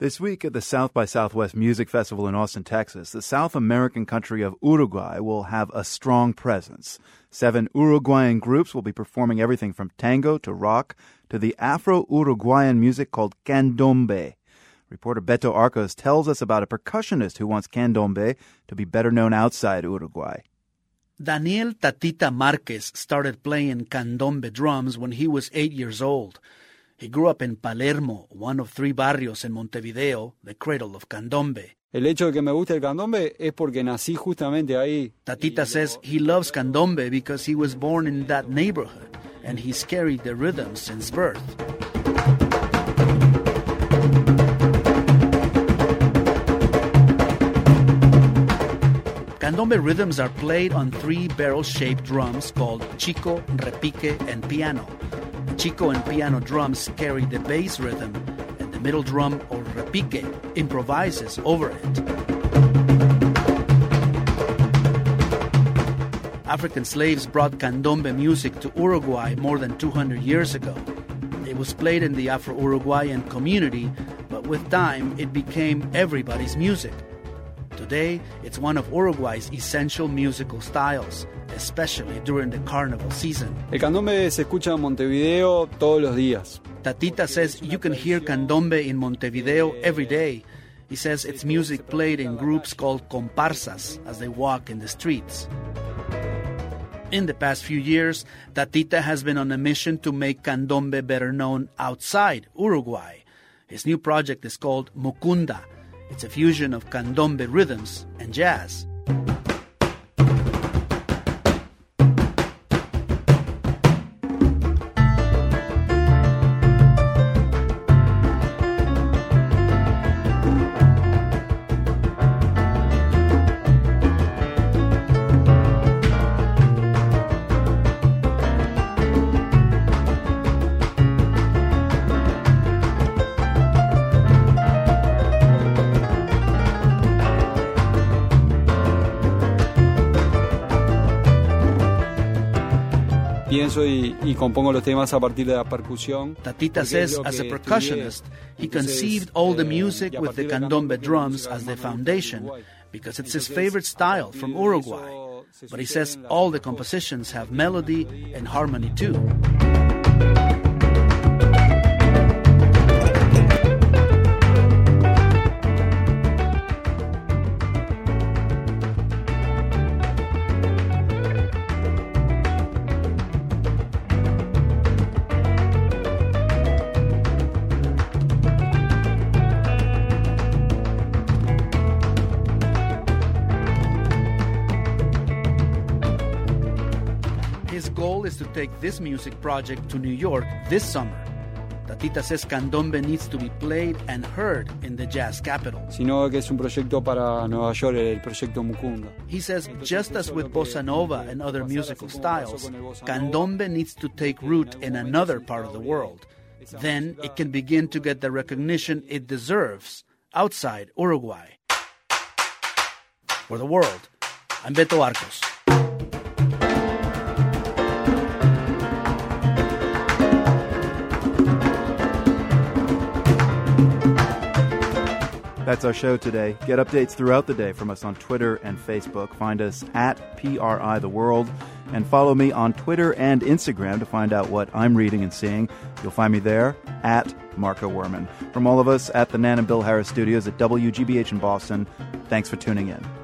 This week at the South by Southwest Music Festival in Austin, Texas, the South American country of Uruguay will have a strong presence. Seven Uruguayan groups will be performing everything from tango to rock to the Afro Uruguayan music called candombe. Reporter Betto Arcos tells us about a percussionist who wants candombe to be better known outside Uruguay. Daniel Tatita Marquez started playing candombe drums when he was eight years old. He grew up in Palermo, one of three barrios in Montevideo, the cradle of candombe. El hecho de que me guste el candombe es porque nací justamente ahí. Tatita says he loves candombe because he was born in that neighborhood and he's carried the rhythm since birth. Candombe rhythms are played on three barrel shaped drums called chico, repique, and piano. Chico and piano drums carry the bass rhythm, and the middle drum, or repique, improvises over it. African slaves brought candombe music to Uruguay more than 200 years ago. It was played in the Afro Uruguayan community, but with time it became everybody's music. Today, it's one of Uruguay's essential musical styles, especially during the carnival season. El candombe se escucha en Montevideo todos los días. Tatita says you can hear candombe in Montevideo every day. He says it's music played in groups called comparsas as they walk in the streets. In the past few years, Tatita has been on a mission to make candombe better known outside Uruguay. His new project is called Mukunda it's a fusion of candombe rhythms and jazz. Pienso y, y, compongo los temas a partir de la percusión. Tatita says, as a percussionist, he conceived all the music with the candombe drums as the foundation because it's his favorite style from Uruguay. But he says all the compositions have melody and harmony too. Goal is to take this music project to New York this summer. Tatita says candombe needs to be played and heard in the jazz capital. Sino que es un proyecto para Nueva York, el proyecto Mukunda. He says just as with bossa nova and other musical styles, candombe needs to take root in another part of the world. Then it can begin to get the recognition it deserves outside Uruguay. For the world, I'm Betto Arcos. That's our show today. Get updates throughout the day from us on Twitter and Facebook. Find us at PRI The World and follow me on Twitter and Instagram to find out what I'm reading and seeing. You'll find me there at Marco Werman. From all of us at the Nan and Bill Harris studios at WGBH in Boston, thanks for tuning in.